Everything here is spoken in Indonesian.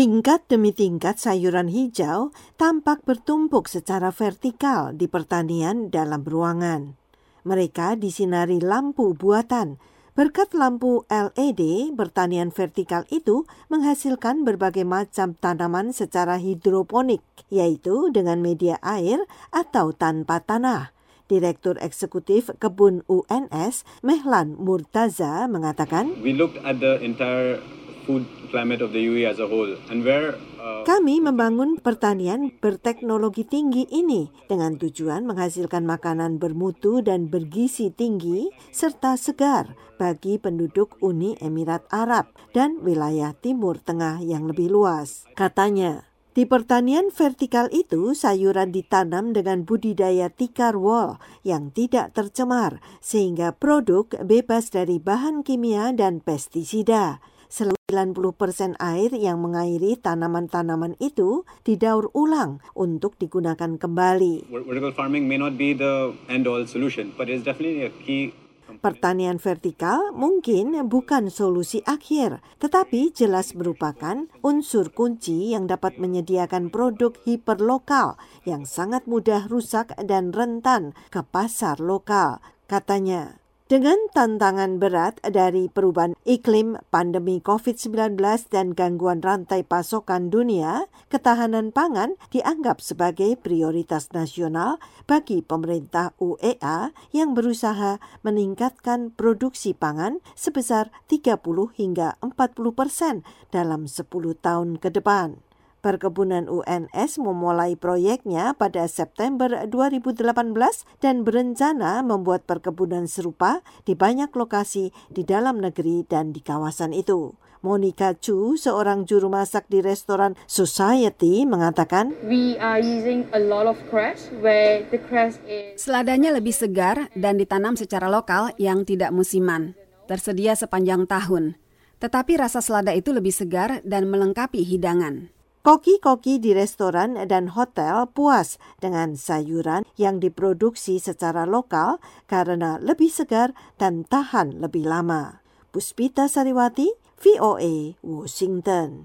Tingkat demi tingkat sayuran hijau tampak bertumpuk secara vertikal di pertanian dalam ruangan. Mereka disinari lampu buatan. Berkat lampu LED, pertanian vertikal itu menghasilkan berbagai macam tanaman secara hidroponik, yaitu dengan media air atau tanpa tanah. Direktur Eksekutif Kebun UNS, Mehlan Murtaza, mengatakan, We looked at the entire food climate of the UAE as a whole and where Kami membangun pertanian berteknologi tinggi ini dengan tujuan menghasilkan makanan bermutu dan bergizi tinggi serta segar bagi penduduk Uni Emirat Arab dan wilayah Timur Tengah yang lebih luas. Katanya, di pertanian vertikal itu, sayuran ditanam dengan budidaya tikar wall yang tidak tercemar, sehingga produk bebas dari bahan kimia dan pestisida. 90% air yang mengairi tanaman-tanaman itu didaur ulang untuk digunakan kembali. vertical farming may not be the end all solution, but it's definitely a key Pertanian vertikal mungkin bukan solusi akhir, tetapi jelas merupakan unsur kunci yang dapat menyediakan produk hiperlokal yang sangat mudah rusak dan rentan ke pasar lokal, katanya. Dengan tantangan berat dari perubahan iklim, pandemi COVID-19, dan gangguan rantai pasokan dunia, ketahanan pangan dianggap sebagai prioritas nasional bagi pemerintah UEA yang berusaha meningkatkan produksi pangan sebesar 30 hingga 40 persen dalam 10 tahun ke depan. Perkebunan UNS memulai proyeknya pada September 2018 dan berencana membuat perkebunan serupa di banyak lokasi di dalam negeri dan di kawasan itu. Monica Chu, seorang juru masak di restoran Society, mengatakan, We are using a lot of cress where the cress is Seladanya lebih segar dan ditanam secara lokal yang tidak musiman. Tersedia sepanjang tahun. Tetapi rasa selada itu lebih segar dan melengkapi hidangan. Koki-koki di restoran dan hotel puas dengan sayuran yang diproduksi secara lokal karena lebih segar dan tahan lebih lama. Puspita Sariwati, VOA, Washington.